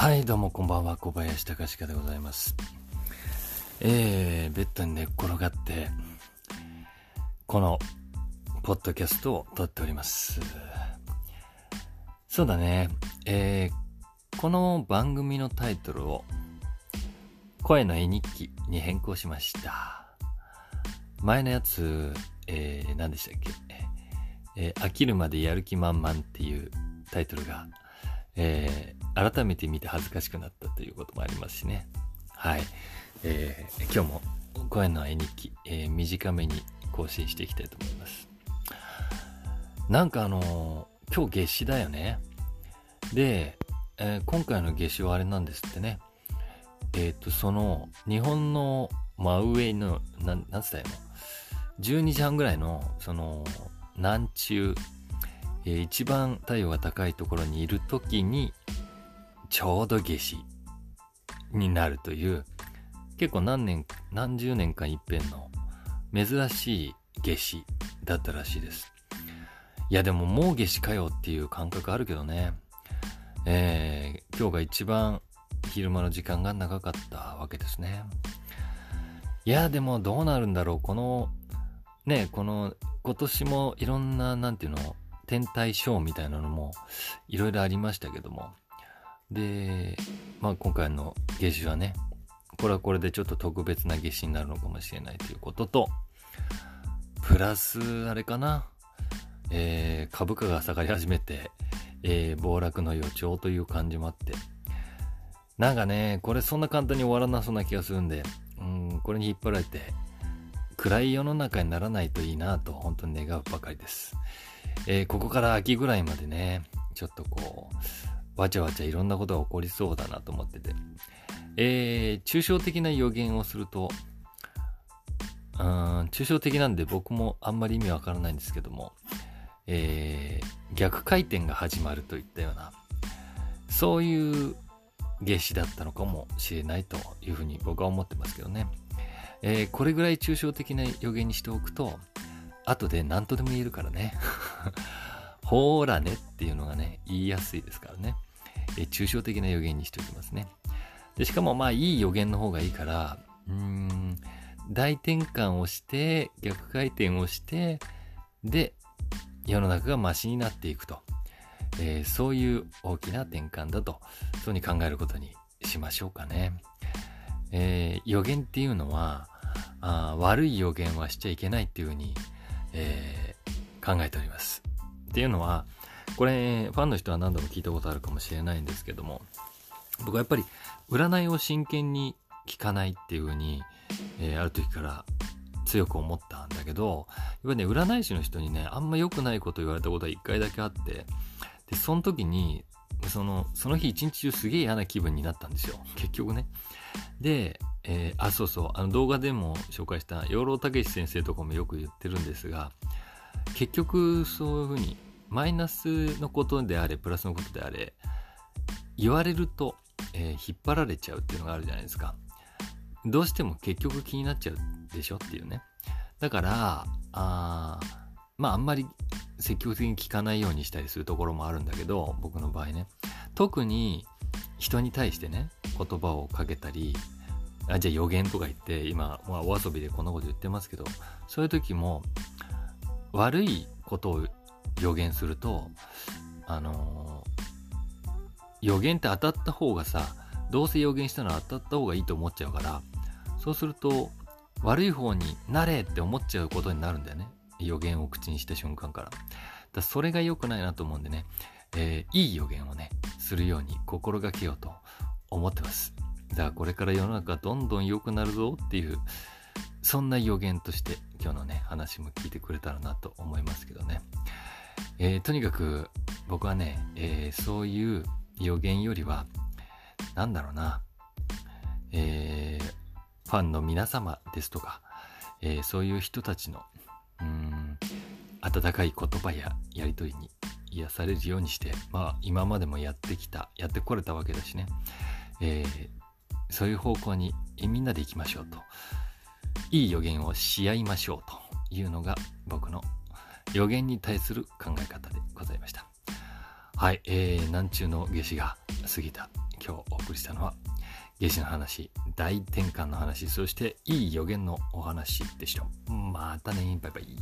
はい、どうもこんばんは、小林隆史でございます。えー、ベッドに寝っ転がって、この、ポッドキャストを撮っております。そうだね、えー、この番組のタイトルを、声の絵日記に変更しました。前のやつ、えー、何でしたっけ？えー飽きるまでやる気満々っていうタイトルが、えー改めて見て恥ずかしくなったということもありますしね。はい。えー今日も声の絵日記、えー短めに更新していきたいと思います。なんかあのー今日夏至だよね。で、えー今回の夏至はあれなんですってね。えっ、と、その、日本の真上の、なん、なんつったらいいの ?12 時半ぐらいの、その、南中、えー一番太陽が高いところにいるときに、ちょうど夏至になるという、結構何年、何十年か一遍の珍しい夏至だったらしいです。いやでももう夏至かよっていう感覚あるけどね。えー、今日が一番昼間の時間が長かったわけですね。いやでもどうなるんだろう。この、ね、この今年もいろんな、なんていうの、天体ショーみたいなのもいろいろありましたけども。で、まあ今回の夏至はね、これはこれでちょっと特別な夏至になるのかもしれないということと、プラス、あれかな、えー株価が下がり始めて、えー暴落の予兆という感じもあって、なんかね、これそんな簡単に終わらなそうな気がするんで、うん、これに引っ張られて、暗い世の中にならないといいなと本当に願うばかりです。えーここから秋ぐらいまでね、ちょっとこう、わちゃわちゃいろんなことが起こりそうだなと思ってて、えー抽象的な予言をすると、うん、抽象的なんで僕もあんまり意味わからないんですけども、えー逆回転が始まるといったような、そういう夏至だったのかもしれないというふうに僕は思ってますけどね。えーこれぐらい抽象的な予言にしておくと、後で何とでも言えるからね。ほーらねっていうのがね、言いやすいですからね。え抽象的な予言にしておきますね。で、しかもまあいい予言の方がいいから、うーん、大転換をして、逆回転をして、で、世の中がマシになっていくと。えーそういう大きな転換だと、そういうふうに考えることにしましょうかね。えー予言っていうのはあ悪い予言はしちゃいけないっていうふうに、えー考えております。っていうのは、これ、ファンの人は何度も聞いたことあるかもしれないんですけども、僕はやっぱり占いを真剣に聞かないっていうふうに、えーある時から強く思ったんだけど、やっぱりね、占い師の人にね、あんま良くないこと言われたことは一回だけあって、で、その時に、その、その日一日中すげえ嫌な気分になったんですよ。結局ね。で、えーあ、そうそう、あの動画でも紹介した養老孟司先生とかもよく言ってるんですが、結局そういうふうに、マイナスのことであれ、プラスのことであれ、言われると、えー引っ張られちゃうっていうのがあるじゃないですか。どうしても結局気になっちゃうでしょっていうね。だから、あまああんまり積極的に聞かないようにしたりするところもあるんだけど、僕の場合ね。特に人に対してね、言葉をかけたり、あじゃあ予言とか言って、今、まあ、お遊びでこんなこと言ってますけど、そういう時も、悪いことを予言すると、あのー予言って当たった方がさ、どうせ予言したら当たった方がいいと思っちゃうから、そうすると、悪い方になれって思っちゃうことになるんだよね。予言を口にした瞬間から。だそれが良くないなと思うんでね、えーいい予言をね、するように心がけようと思ってます。だからこれから世の中どんどん良くなるぞっていう、そんな予言として今日のね、話も聞いてくれたらなと思いますけどね。えーとにかく僕はね、えーそういう予言よりは、なんだろうな、えーファンの皆様ですとか、えそういう人たちの、うん、温かい言葉ややりとりに癒されるようにして、まあ今までもやってきた、やってこれたわけだしね、えそういう方向にみんなで行きましょうと。いい予言をし合いましょうというのが僕の予言に対する考え方でございました。はい、えー、南中の夏至が過ぎた今日お送りしたのは、夏至の話、大転換の話、そしていい予言のお話でした。またね、バイバイ。